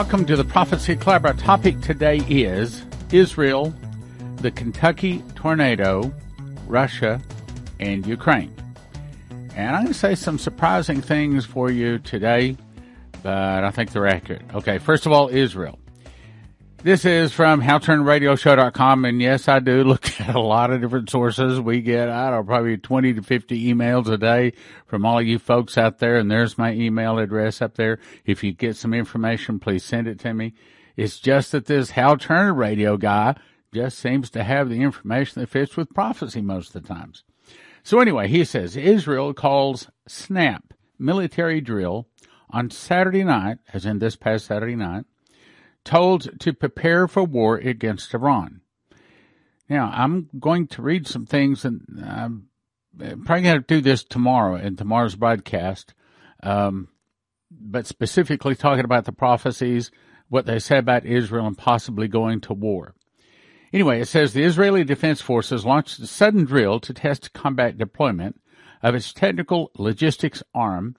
Welcome to the Prophecy Club. Our topic today is Israel, the Kentucky tornado, Russia, and Ukraine. And I'm going to say some surprising things for you today, but I think they're accurate. Okay, first of all, Israel. This is from HalTurnerRadioShow.com, and yes, I do look at a lot of different sources. We get, I don't know, probably 20 to 50 emails a day from all of you folks out there, and there's my email address up there. If you get some information, please send it to me. It's just that this Hal Turner radio guy just seems to have the information that fits with prophecy most of the times. So anyway, he says Israel calls SNAP military drill on Saturday night, as in this past Saturday night, told to prepare for war against Iran. Now, I'm going to read some things, and I'm probably going to do this tomorrow in tomorrow's broadcast, um, but specifically talking about the prophecies, what they said about Israel and possibly going to war. Anyway, it says the Israeli Defense Forces launched a sudden drill to test combat deployment of its technical logistics arm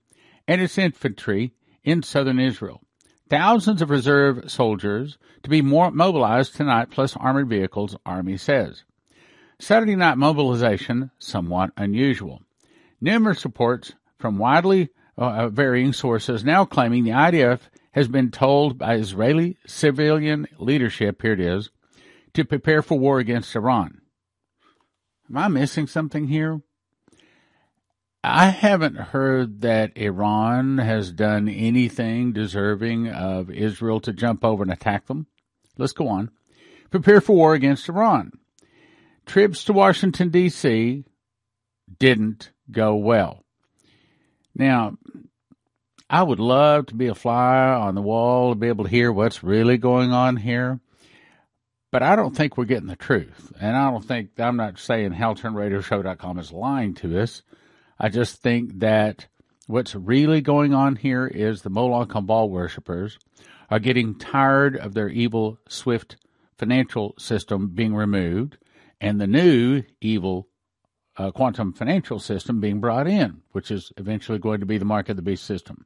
and its infantry in southern Israel thousands of reserve soldiers to be more mobilized tonight, plus armored vehicles, Army says. Saturday night mobilization, somewhat unusual. Numerous reports from widely uh, varying sources now claiming the IDF has been told by Israeli civilian leadership, here it is, to prepare for war against Iran. Am I missing something here? I haven't heard that Iran has done anything deserving of Israel to jump over and attack them. Let's go on. Prepare for war against Iran. Trips to Washington, D.C. didn't go well. Now, I would love to be a fly on the wall to be able to hear what's really going on here. But I don't think we're getting the truth. And I don't think, I'm not saying HalTurnerRadioShow.com is lying to us. I just think that what's really going on here is the Moloch and Baal worshippers are getting tired of their evil, swift financial system being removed and the new evil uh, quantum financial system being brought in, which is eventually going to be the mark of the beast system.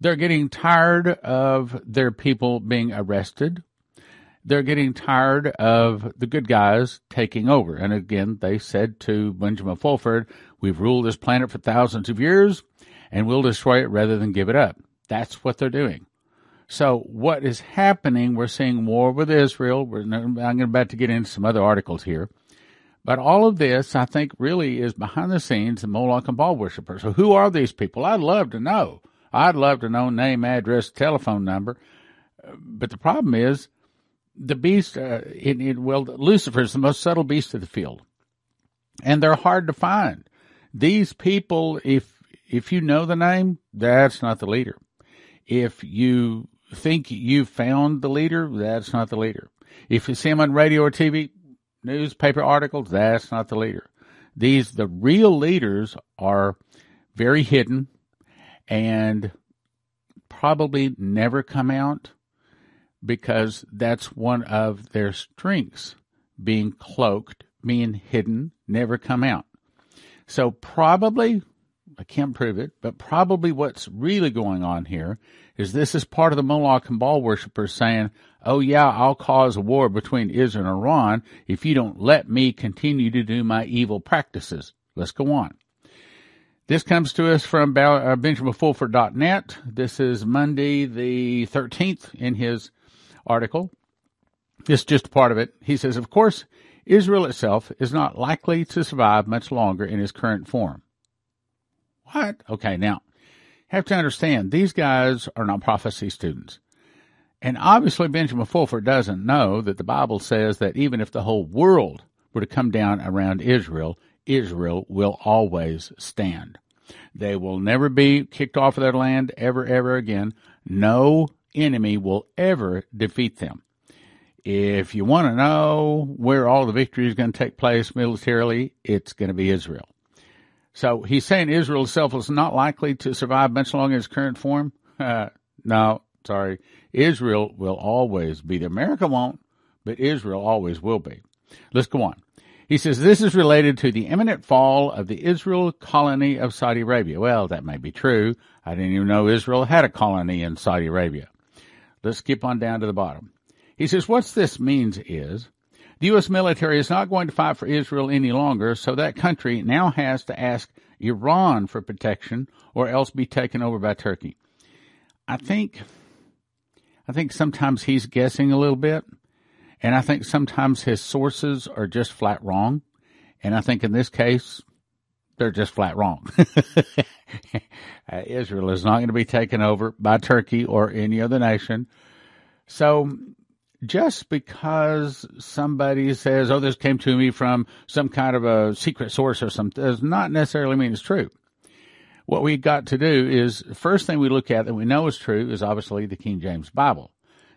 They're getting tired of their people being arrested, they're getting tired of the good guys taking over. And again, they said to Benjamin Fulford, we've ruled this planet for thousands of years and we'll destroy it rather than give it up. That's what they're doing. So what is happening, we're seeing war with Israel. We're, I'm about to get into some other articles here. But all of this, I think, really is behind the scenes the Moloch and Baal worshippers. So who are these people? I'd love to know. I'd love to know name, address, telephone number. But the problem is the beast, uh, it, it, well, Lucifer is the most subtle beast of the field. And they're hard to find. These people, if, if you know the name, that's not the leader. If you think you found the leader, that's not the leader. If you see him on radio or TV, newspaper articles, that's not the leader. These, the real leaders are very hidden and probably never come out because that's one of their strengths being cloaked, being hidden, never come out. So probably, I can't prove it, but probably what's really going on here is this is part of the Moloch and Baal worshippers saying, oh yeah, I'll cause a war between Israel and Iran if you don't let me continue to do my evil practices. Let's go on. This comes to us from uh, BenjaminFulford.net. This is Monday the 13th in his article. It's just part of it. He says, of course, Israel itself is not likely to survive much longer in its current form. What? Okay, now, have to understand, these guys are not prophecy students. And obviously Benjamin Fulford doesn't know that the Bible says that even if the whole world were to come down around Israel, Israel will always stand. They will never be kicked off of their land ever, ever again. No enemy will ever defeat them. If you want to know where all the victory is going to take place militarily, it's going to be Israel. So he's saying Israel itself is not likely to survive much longer in its current form. Uh, no, sorry. Israel will always be there. America won't, but Israel always will be. Let's go on. He says this is related to the imminent fall of the Israel colony of Saudi Arabia. Well, that may be true. I didn't even know Israel had a colony in Saudi Arabia. Let's skip on down to the bottom. He says, what this means is the U.S. military is not going to fight for Israel any longer, so that country now has to ask Iran for protection or else be taken over by Turkey. I think, I think sometimes he's guessing a little bit, and I think sometimes his sources are just flat wrong, and I think in this case, they're just flat wrong. uh, Israel is not going to be taken over by Turkey or any other nation. So just because somebody says, oh, this came to me from some kind of a secret source or something does not necessarily mean it's true. What we got to do is first thing we look at that we know is true is obviously the King James Bible.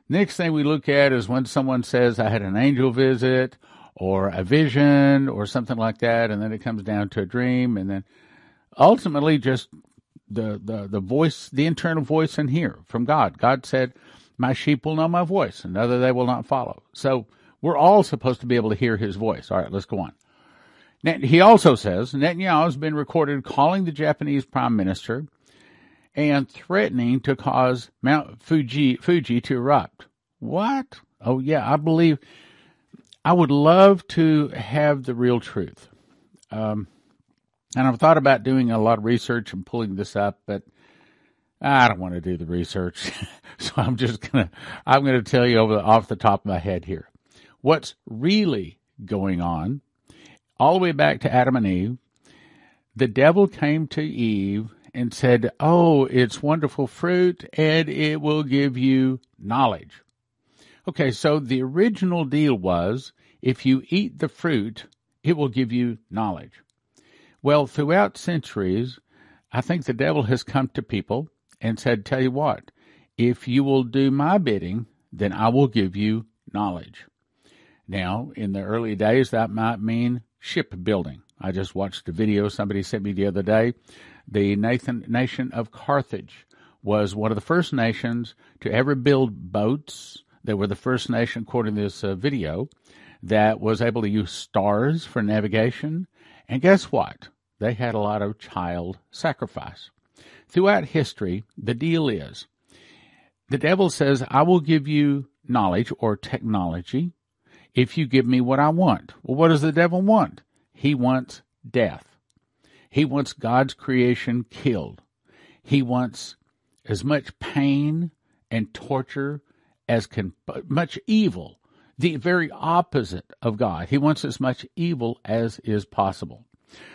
Next thing we look at is when someone says, I had an angel visit or a vision or something like that, and then it comes down to a dream, and then ultimately just the, the, the voice, the internal voice in here from God. God said, my sheep will know my voice, and other they will not follow. So we're all supposed to be able to hear his voice. All right, let's go on. He also says Netanyahu has been recorded calling the Japanese prime minister and threatening to cause Mount Fuji, Fuji to erupt. What? Oh yeah, I believe. I would love to have the real truth. Um, and I've thought about doing a lot of research and pulling this up, but I don't want to do the research, so I'm just gonna I'm gonna tell you over the, off the top of my head here what's really going on. All the way back to Adam and Eve, the devil came to Eve and said, "Oh, it's wonderful fruit, and it will give you knowledge." Okay, so the original deal was if you eat the fruit, it will give you knowledge. Well, throughout centuries, I think the devil has come to people and said, Tell you what, if you will do my bidding, then I will give you knowledge. Now, in the early days, that might mean shipbuilding. I just watched a video somebody sent me the other day. The Nathan, nation of Carthage was one of the first nations to ever build boats. They were the first nation, according to this uh, video, that was able to use stars for navigation. And guess what? They had a lot of child sacrifice. Throughout history, the deal is the devil says, I will give you knowledge or technology if you give me what I want. Well, what does the devil want? He wants death. He wants God's creation killed. He wants as much pain and torture as can, much evil, the very opposite of God. He wants as much evil as is possible.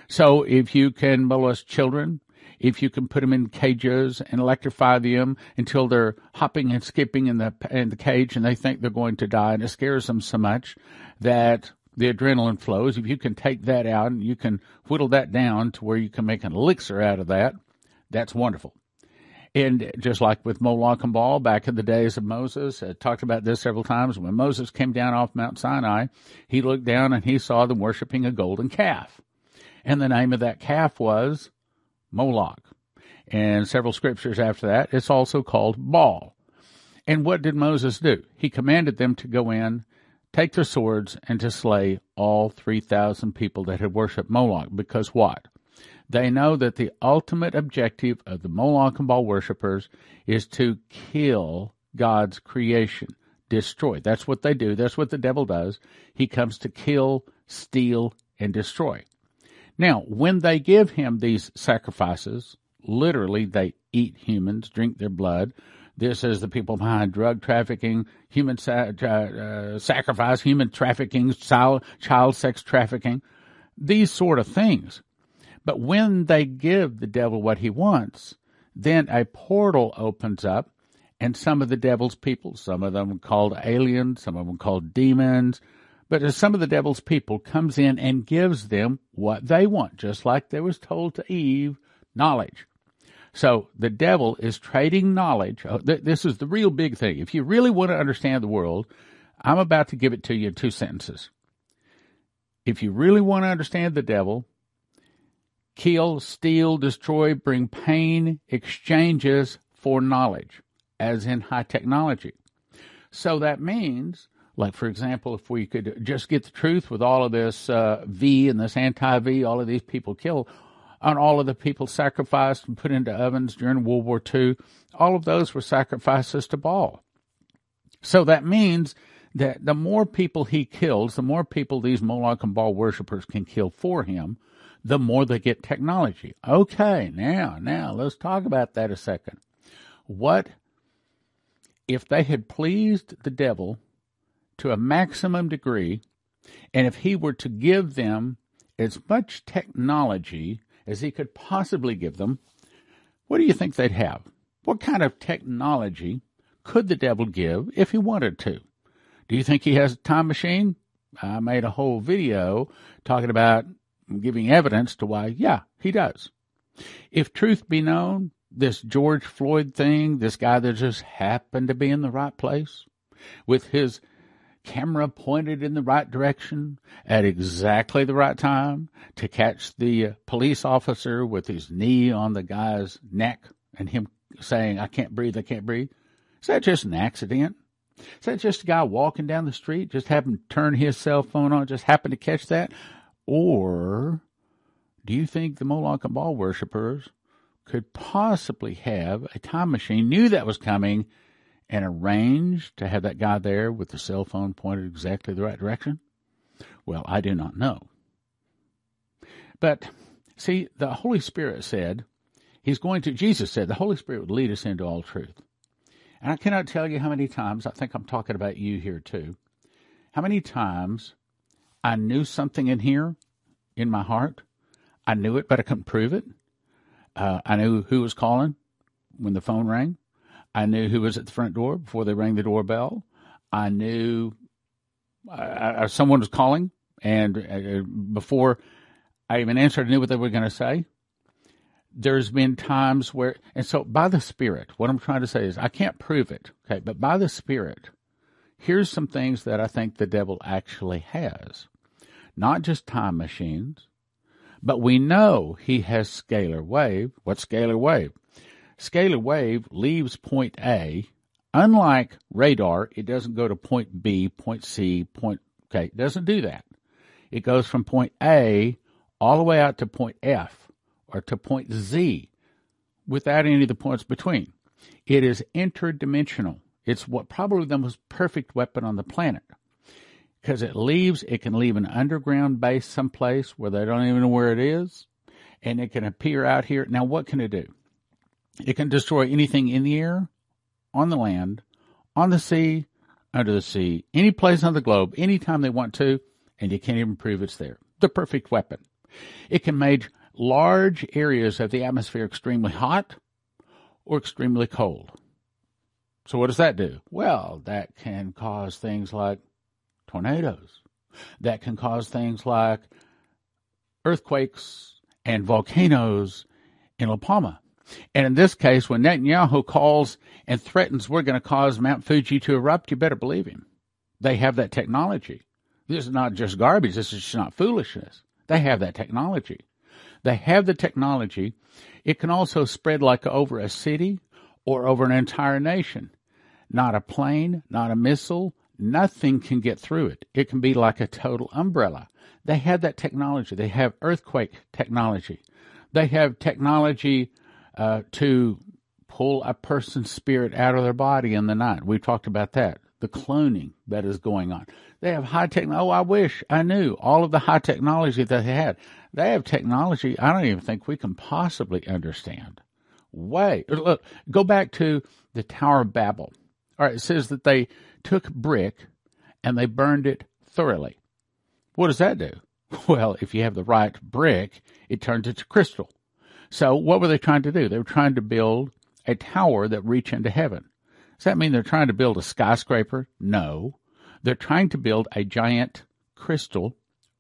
So if you can molest children, if you can put them in cages and electrify them until they're hopping and skipping in the in the cage and they think they're going to die and it scares them so much that the adrenaline flows. If you can take that out and you can whittle that down to where you can make an elixir out of that, that's wonderful. And just like with Moloch and Baal back in the days of Moses, I talked about this several times. When Moses came down off Mount Sinai, he looked down and he saw them worshiping a golden calf. And the name of that calf was Moloch. And several scriptures after that, it's also called Baal. And what did Moses do? He commanded them to go in, take their swords, and to slay all 3,000 people that had worshipped Moloch. Because what? They know that the ultimate objective of the Moloch and Baal worshippers is to kill God's creation, destroy. That's what they do. That's what the devil does. He comes to kill, steal, and destroy. Now, when they give him these sacrifices, literally they eat humans, drink their blood. This is the people behind drug trafficking, human sa- uh, sacrifice, human trafficking, child, child sex trafficking, these sort of things. But when they give the devil what he wants, then a portal opens up and some of the devil's people, some of them called aliens, some of them called demons, but some of the devil's people comes in and gives them what they want, just like they was told to Eve, knowledge. So the devil is trading knowledge. Uh, this is the real big thing. If you really want to understand the world, I'm about to give it to you in two sentences. If you really want to understand the devil, kill, steal, destroy, bring pain, exchanges for knowledge, as in high technology. So that means like, for example, if we could just get the truth with all of this uh, V and this anti V, all of these people killed, and all of the people sacrificed and put into ovens during World War II, all of those were sacrifices to Baal. So that means that the more people he kills, the more people these Moloch and Baal worshippers can kill for him, the more they get technology. Okay, now, now let's talk about that a second. What if they had pleased the devil to a maximum degree, and if he were to give them as much technology as he could possibly give them, what do you think they'd have? What kind of technology could the devil give if he wanted to? Do you think he has a time machine? I made a whole video talking about giving evidence to why, yeah, he does. If truth be known, this George Floyd thing, this guy that just happened to be in the right place with his camera pointed in the right direction at exactly the right time to catch the uh, police officer with his knee on the guy's neck and him saying, I can't breathe, I can't breathe. Is that just an accident? Is that just a guy walking down the street, just happened to turn his cell phone on, just happened to catch that? Or do you think the Moloch and Baal worshippers could possibly have a time machine, knew that was coming, and arranged to have that guy there with the cell phone pointed exactly the right direction? Well, I do not know. But see, the Holy Spirit said, He's going to, Jesus said, the Holy Spirit would lead us into all truth. And I cannot tell you how many times, I think I'm talking about you here too, how many times I knew something in here in my heart. I knew it, but I couldn't prove it. Uh, I knew who was calling when the phone rang. I knew who was at the front door before they rang the doorbell. I knew someone was calling, and uh, before I even answered, I knew what they were going to say. There's been times where, and so by the Spirit, what I'm trying to say is I can't prove it, okay, but by the Spirit, here's some things that I think the devil actually has. Not just time machines, but we know he has scalar wave. What's scalar wave? Scalar wave leaves point A. Unlike radar, it doesn't go to point B, point C, point, okay, it doesn't do that. It goes from point A all the way out to point F or to point Z without any of the points between. It is interdimensional. It's what probably the most perfect weapon on the planet because it leaves, it can leave an underground base someplace where they don't even know where it is, and it can appear out here. Now, what can it do? It can destroy anything in the air, on the land, on the sea, under the sea, any place on the globe, anytime they want to, and you can't even prove it's there. The perfect weapon. It can make large areas of the atmosphere extremely hot or extremely cold. So what does that do? Well, that can cause things like tornadoes that can cause things like earthquakes and volcanoes in La Palma. And in this case, when Netanyahu calls and threatens we're going to cause Mount Fuji to erupt, you better believe him. They have that technology. This is not just garbage. This is not foolishness. They have that technology. They have the technology. It can also spread like over a city or over an entire nation. Not a plane, not a missile, nothing can get through it. It can be like a total umbrella. They have that technology. They have earthquake technology. They have technology uh, to pull a person's spirit out of their body in the night. We've talked about that. The cloning that is going on. They have high technology. Oh, I wish I knew all of the high technology that they had. They have technology I don't even think we can possibly understand. Way look, go back to the Tower of Babel. All right, it says that they took brick and they burned it thoroughly. What does that do? Well, if you have the right brick, it turns into crystal. So what were they trying to do? They were trying to build a tower that reached into heaven. Does that mean they're trying to build a skyscraper? No. They're trying to build a giant crystal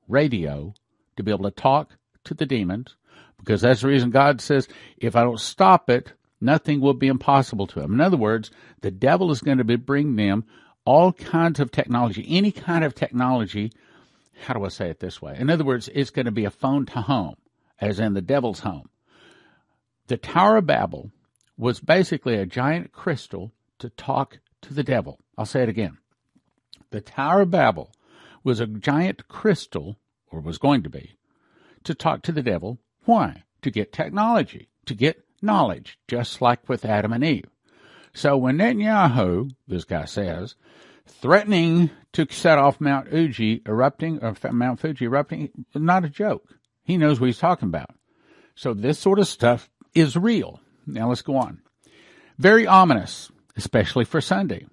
radio to be able to talk to the demons because that's the reason God says, if I don't stop it, nothing will be impossible to him. In other words, the devil is going to be bringing them all kinds of technology, any kind of technology. How do I say it this way? In other words, it's going to be a phone to home, as in the devil's home. The Tower of Babel was basically a giant crystal to talk to the devil. I'll say it again. The Tower of Babel was a giant crystal, or was going to be, to talk to the devil. Why? To get technology, to get knowledge, just like with Adam and Eve. So when Netanyahu, this guy says, threatening to set off Mount Fuji erupting, uh, or Mount Fuji erupting, not a joke. He knows what he's talking about. So this sort of stuff is real. Now let's go on. Very ominous, especially for Sunday.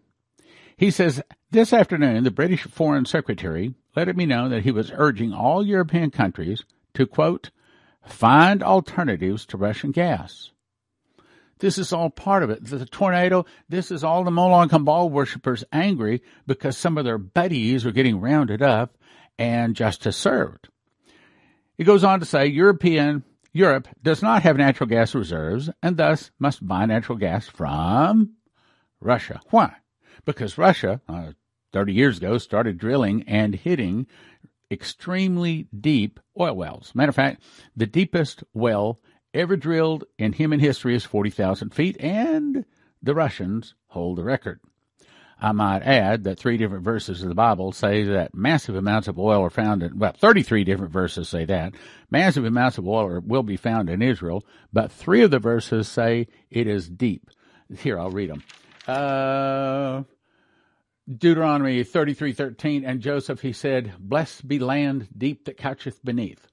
He says, this afternoon, the British Foreign Secretary let it be known that he was urging all European countries to, quote, find alternatives to Russian gas. This is all part of it. The tornado, this is all the Moloch and Baal worshippers angry because some of their buddies are getting rounded up and justice served. He goes on to say European Europe does not have natural gas reserves and thus must buy natural gas from Russia. Why? Because Russia, uh, 30 years ago, started drilling and hitting extremely deep oil wells. Matter of fact, the deepest well ever drilled in human history is 40,000 feet, and the Russians hold the record. I might add that three different verses of the Bible say that massive amounts of oil are found in, well, 33 different verses say that. Massive amounts of oil are, will be found in Israel, but three of the verses say it is deep. Here, I'll read them. Uh, Deuteronomy 33:13 and Joseph he said blessed be land deep that coucheth beneath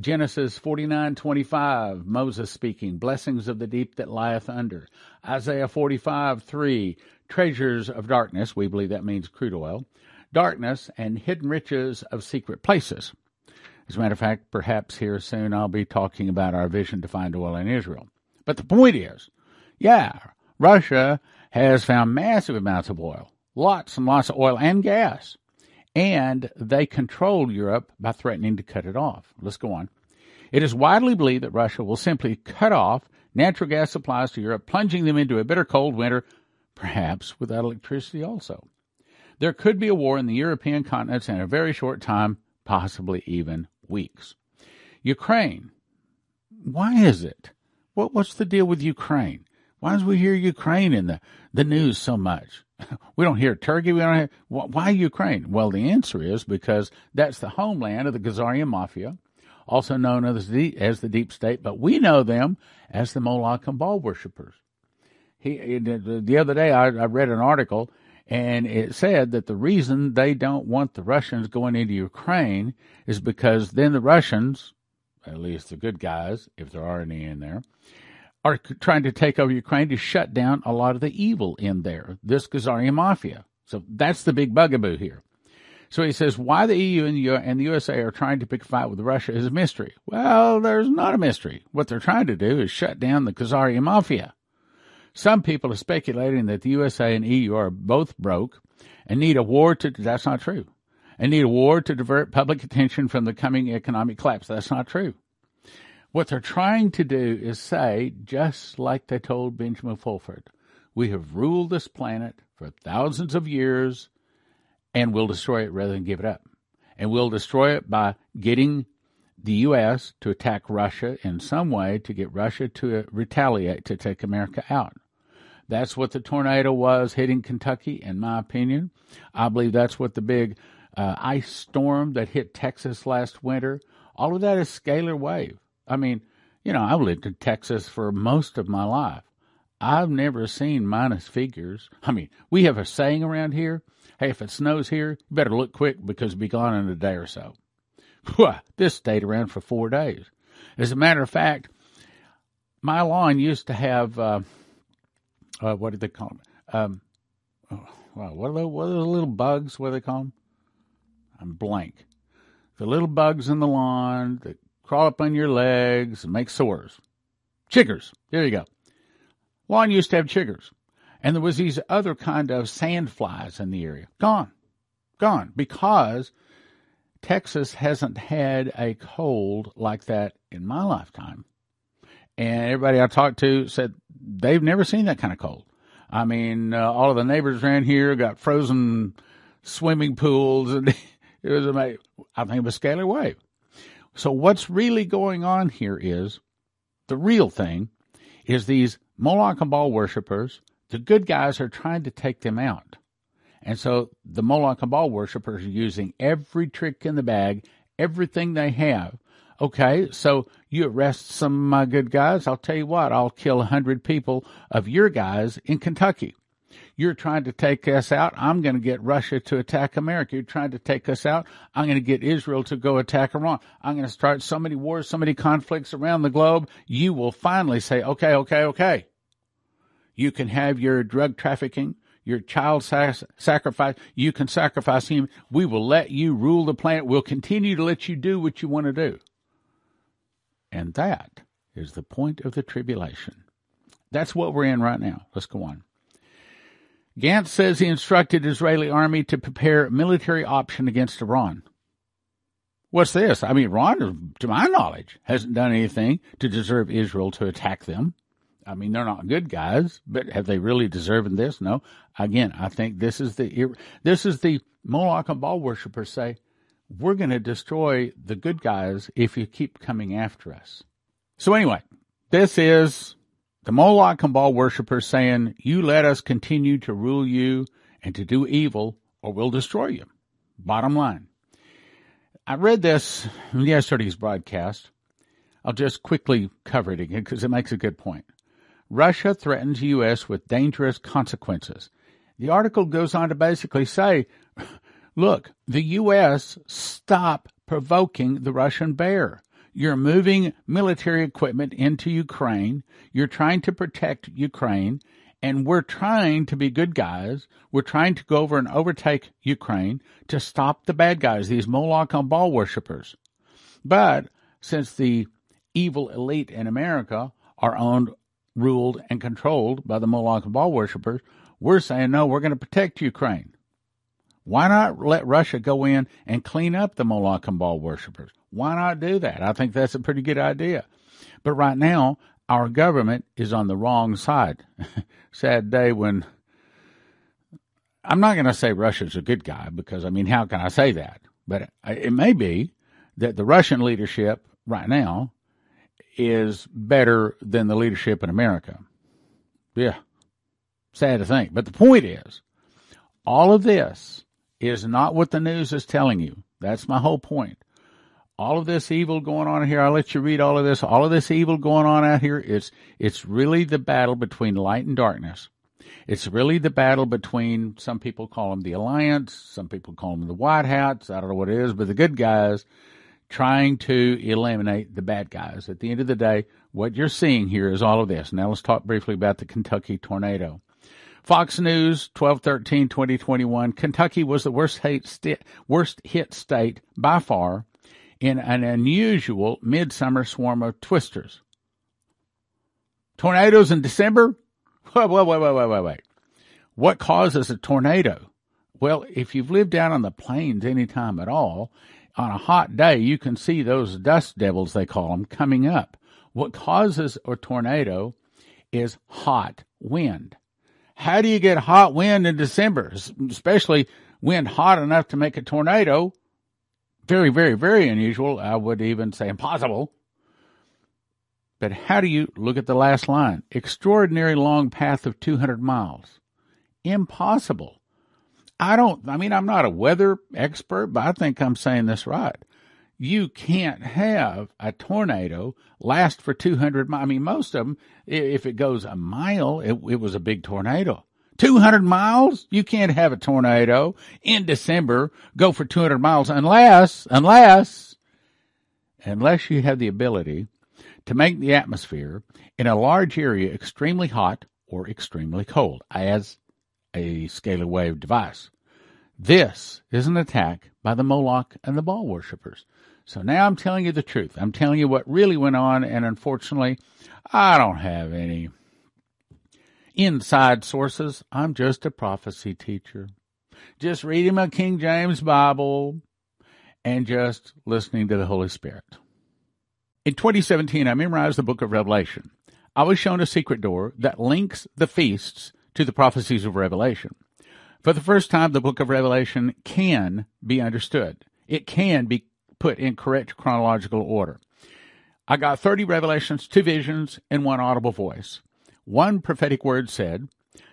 Genesis 49:25 Moses speaking blessings of the deep that lieth under Isaiah 45:3 treasures of darkness we believe that means crude oil darkness and hidden riches of secret places as a matter of fact perhaps here soon I'll be talking about our vision to find oil in Israel but the point is yeah Russia has found massive amounts of oil lots and lots of oil and gas. And they control Europe by threatening to cut it off. Let's go on. It is widely believed that Russia will simply cut off natural gas supplies to Europe, plunging them into a bitter cold winter, perhaps without electricity also. There could be a war in the European continents in a very short time, possibly even weeks. Ukraine. Why is it? What, what's the deal with Ukraine? Why do we hear Ukraine in the, the news so much? We don't hear Turkey. We don't hear, why Ukraine? Well, the answer is because that's the homeland of the Khazarian Mafia, also known as the, as the Deep State, but we know them as the Moloch and Baal worshippers. He, the other day I, I read an article and it said that the reason they don't want the Russians going into Ukraine is because then the Russians, at least the good guys, if there are any in there, are trying to take over Ukraine to shut down a lot of the evil in there, this Khazarian mafia. So that's the big bugaboo here. So he says, why the EU and the USA are trying to pick a fight with Russia is a mystery. Well, there's not a mystery. What they're trying to do is shut down the Khazarian mafia. Some people are speculating that the USA and EU are both broke and need a war to, that's not true, and need a war to divert public attention from the coming economic collapse. That's not true. What they're trying to do is say, just like they told Benjamin Fulford, we have ruled this planet for thousands of years and we'll destroy it rather than give it up. And we'll destroy it by getting the U.S. to attack Russia in some way to get Russia to retaliate to take America out. That's what the tornado was hitting Kentucky, in my opinion. I believe that's what the big uh, ice storm that hit Texas last winter, all of that is scalar wave. I mean, you know, I've lived in Texas for most of my life. I've never seen minus figures. I mean, we have a saying around here hey, if it snows here, you better look quick because it'll be gone in a day or so. this stayed around for four days. As a matter of fact, my lawn used to have, uh, uh, what do they call them? Um, oh, what are, the, what are those little bugs? What do they call them? I'm blank. The little bugs in the lawn that crawl up on your legs and make sores. Chiggers. There you go. Lawn used to have chiggers. And there was these other kind of sand flies in the area. Gone. Gone. Because Texas hasn't had a cold like that in my lifetime. And everybody I talked to said they've never seen that kind of cold. I mean, uh, all of the neighbors around here got frozen swimming pools, and it was amazing. I think it was scalar wave. So what's really going on here is the real thing is these Moloch and Baal worshippers, the good guys are trying to take them out. And so the Moloch and Baal worshippers are using every trick in the bag, everything they have. Okay, so You arrest some of my good guys, I'll tell you what, I'll kill a hundred people of your guys in Kentucky. You're trying to take us out. I'm going to get Russia to attack America. You're trying to take us out. I'm going to get Israel to go attack Iran. I'm going to start so many wars, so many conflicts around the globe. You will finally say, okay, okay, okay. You can have your drug trafficking, your child sacrifice. You can sacrifice him. We will let you rule the planet. We'll continue to let you do what you want to do. And that is the point of the tribulation. That's what we're in right now. Let's go on. Gantz says he instructed Israeli army to prepare military option against Iran. What's this? I mean, Iran, to my knowledge, hasn't done anything to deserve Israel to attack them. I mean, they're not good guys, but have they really deserved this? No. Again, I think this is the this is the Moloch and Baal worshippers say, we're going to destroy the good guys if you keep coming after us. So anyway, this is the Moloch and Baal worshippers saying, you let us continue to rule you and to do evil or we'll destroy you. Bottom line. I read this in yesterday's broadcast. I'll just quickly cover it again because it makes a good point. Russia threatens U.S. with dangerous consequences. The article goes on to basically say, look, the U.S. stop provoking the Russian bear. You're moving military equipment into Ukraine. You're trying to protect Ukraine. And we're trying to be good guys. We're trying to go over and overtake Ukraine to stop the bad guys, these Moloch and Baal worshippers. But since the evil elite in America are owned ruled and controlled by the Moloch and Baal worshippers, we're saying, no, we're going to protect Ukraine. Why not let Russia go in and clean up the Moloch and Baal worshippers? Why not do that? I think that's a pretty good idea. But right now, our government is on the wrong side. Sad day when I'm not going to say Russia's a good guy because, I mean, how can I say that? But it may be that the Russian leadership right now is better than the leadership in America. Yeah. Sad to think. But the point is, all of this is not what the news is telling you. That's my whole point. All of this evil going on here, I'll let you read all of this. All of this evil going on out here, it's, it's really the battle between light and darkness. It's really the battle between, some people call them the Alliance, some people call them the White Hats. I don't know what it is, but the good guys trying to eliminate the bad guys. At the end of the day, what you're seeing here is all of this. Now let's talk briefly about the Kentucky tornado. Fox News 1213 2021 Kentucky was the worst hit, st- worst hit state by far in an unusual midsummer swarm of twisters. Tornadoes in December? Wait, wait, wait, wait, wait, wait. What causes a tornado? Well, if you've lived down on the plains any time at all, on a hot day, you can see those dust devils, they call them, coming up. What causes a tornado is hot wind. How do you get hot wind in December, especially wind hot enough to make a tornado? Very, very, very unusual. I would even say impossible. But how do you look at the last line? Extraordinary long path of 200 miles. Impossible. I don't, I mean, I'm not a weather expert, but I think I'm saying this right. You can't have a tornado last for 200 miles. I mean, most of them, if it goes a mile, it, it was a big tornado. 200 miles? You can't have a tornado in December go for 200 miles unless, unless, unless you have the ability to make the atmosphere in a large area extremely hot or extremely cold as a scalar wave device. This is an attack by the Moloch and the Baal worshippers. So now I'm telling you the truth. I'm telling you what really went on, and unfortunately, I don't have any inside sources. I'm just a prophecy teacher. Just reading my King James Bible and just listening to the Holy Spirit. In 2017, I memorized the book of Revelation. I was shown a secret door that links the feasts to the prophecies of Revelation. For the first time, the book of Revelation can be understood. It can be put in correct chronological order. I got 30 revelations, two visions, and one audible voice. One prophetic word said,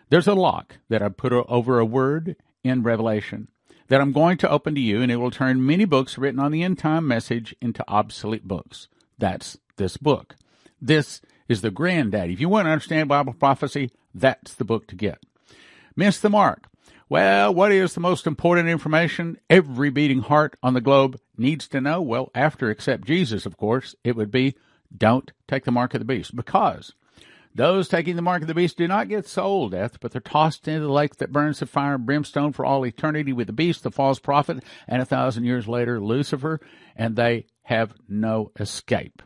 There's a lock that I put over a word in Revelation that I'm going to open to you, and it will turn many books written on the end time message into obsolete books. That's this book. This is the granddaddy. If you want to understand Bible prophecy, that's the book to get. Miss the mark. Well, what is the most important information every beating heart on the globe needs to know? Well, after except Jesus, of course, it would be don't take the mark of the beast because those taking the mark of the beast do not get soul death, but they're tossed into the lake that burns with fire and brimstone for all eternity with the beast, the false prophet, and a thousand years later, Lucifer, and they have no escape.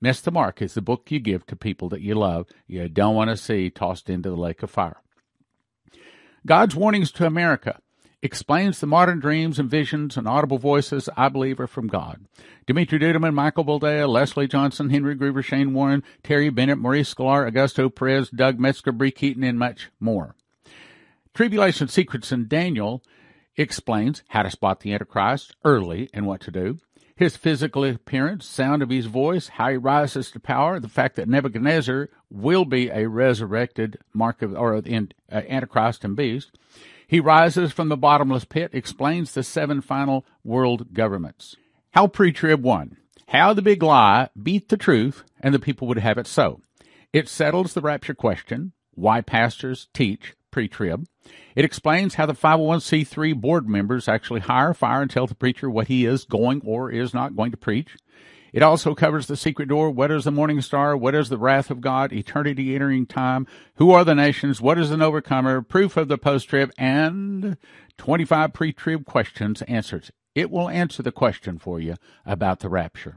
Miss the Mark is the book you give to people that you love, you don't want to see tossed into the lake of fire. God's warnings to America explains the modern dreams and visions and audible voices I believe are from God. Dimitri Duduman, Michael Boldea, Leslie Johnson, Henry Gruver, Shane Warren, Terry Bennett, Maurice Sklar, Augusto Perez, Doug Metzger, Bree Keaton, and much more. Tribulation Secrets in Daniel explains how to spot the Antichrist early and what to do. His physical appearance, sound of his voice, how he rises to power, the fact that Nebuchadnezzar will be a resurrected mark of or uh, Antichrist and beast. He rises from the bottomless pit, explains the seven final world governments. How pre-trib won. How the big lie beat the truth and the people would have it so. It settles the rapture question, why pastors teach pre-trib. It explains how the 501c3 board members actually hire, fire, and tell the preacher what he is going or is not going to preach. It also covers the secret door. What is the morning star? What is the wrath of God? Eternity entering time. Who are the nations? What is an overcomer? Proof of the post trib and 25 pre trib questions answered. It will answer the question for you about the rapture.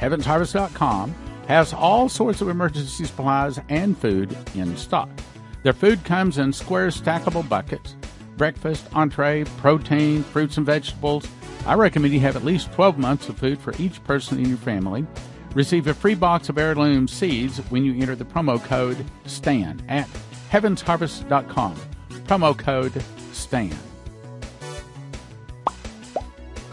HeavensHarvest.com has all sorts of emergency supplies and food in stock. Their food comes in square stackable buckets breakfast, entree, protein, fruits and vegetables. I recommend you have at least 12 months of food for each person in your family. Receive a free box of heirloom seeds when you enter the promo code STAN at heavensharvest.com. Promo code STAN.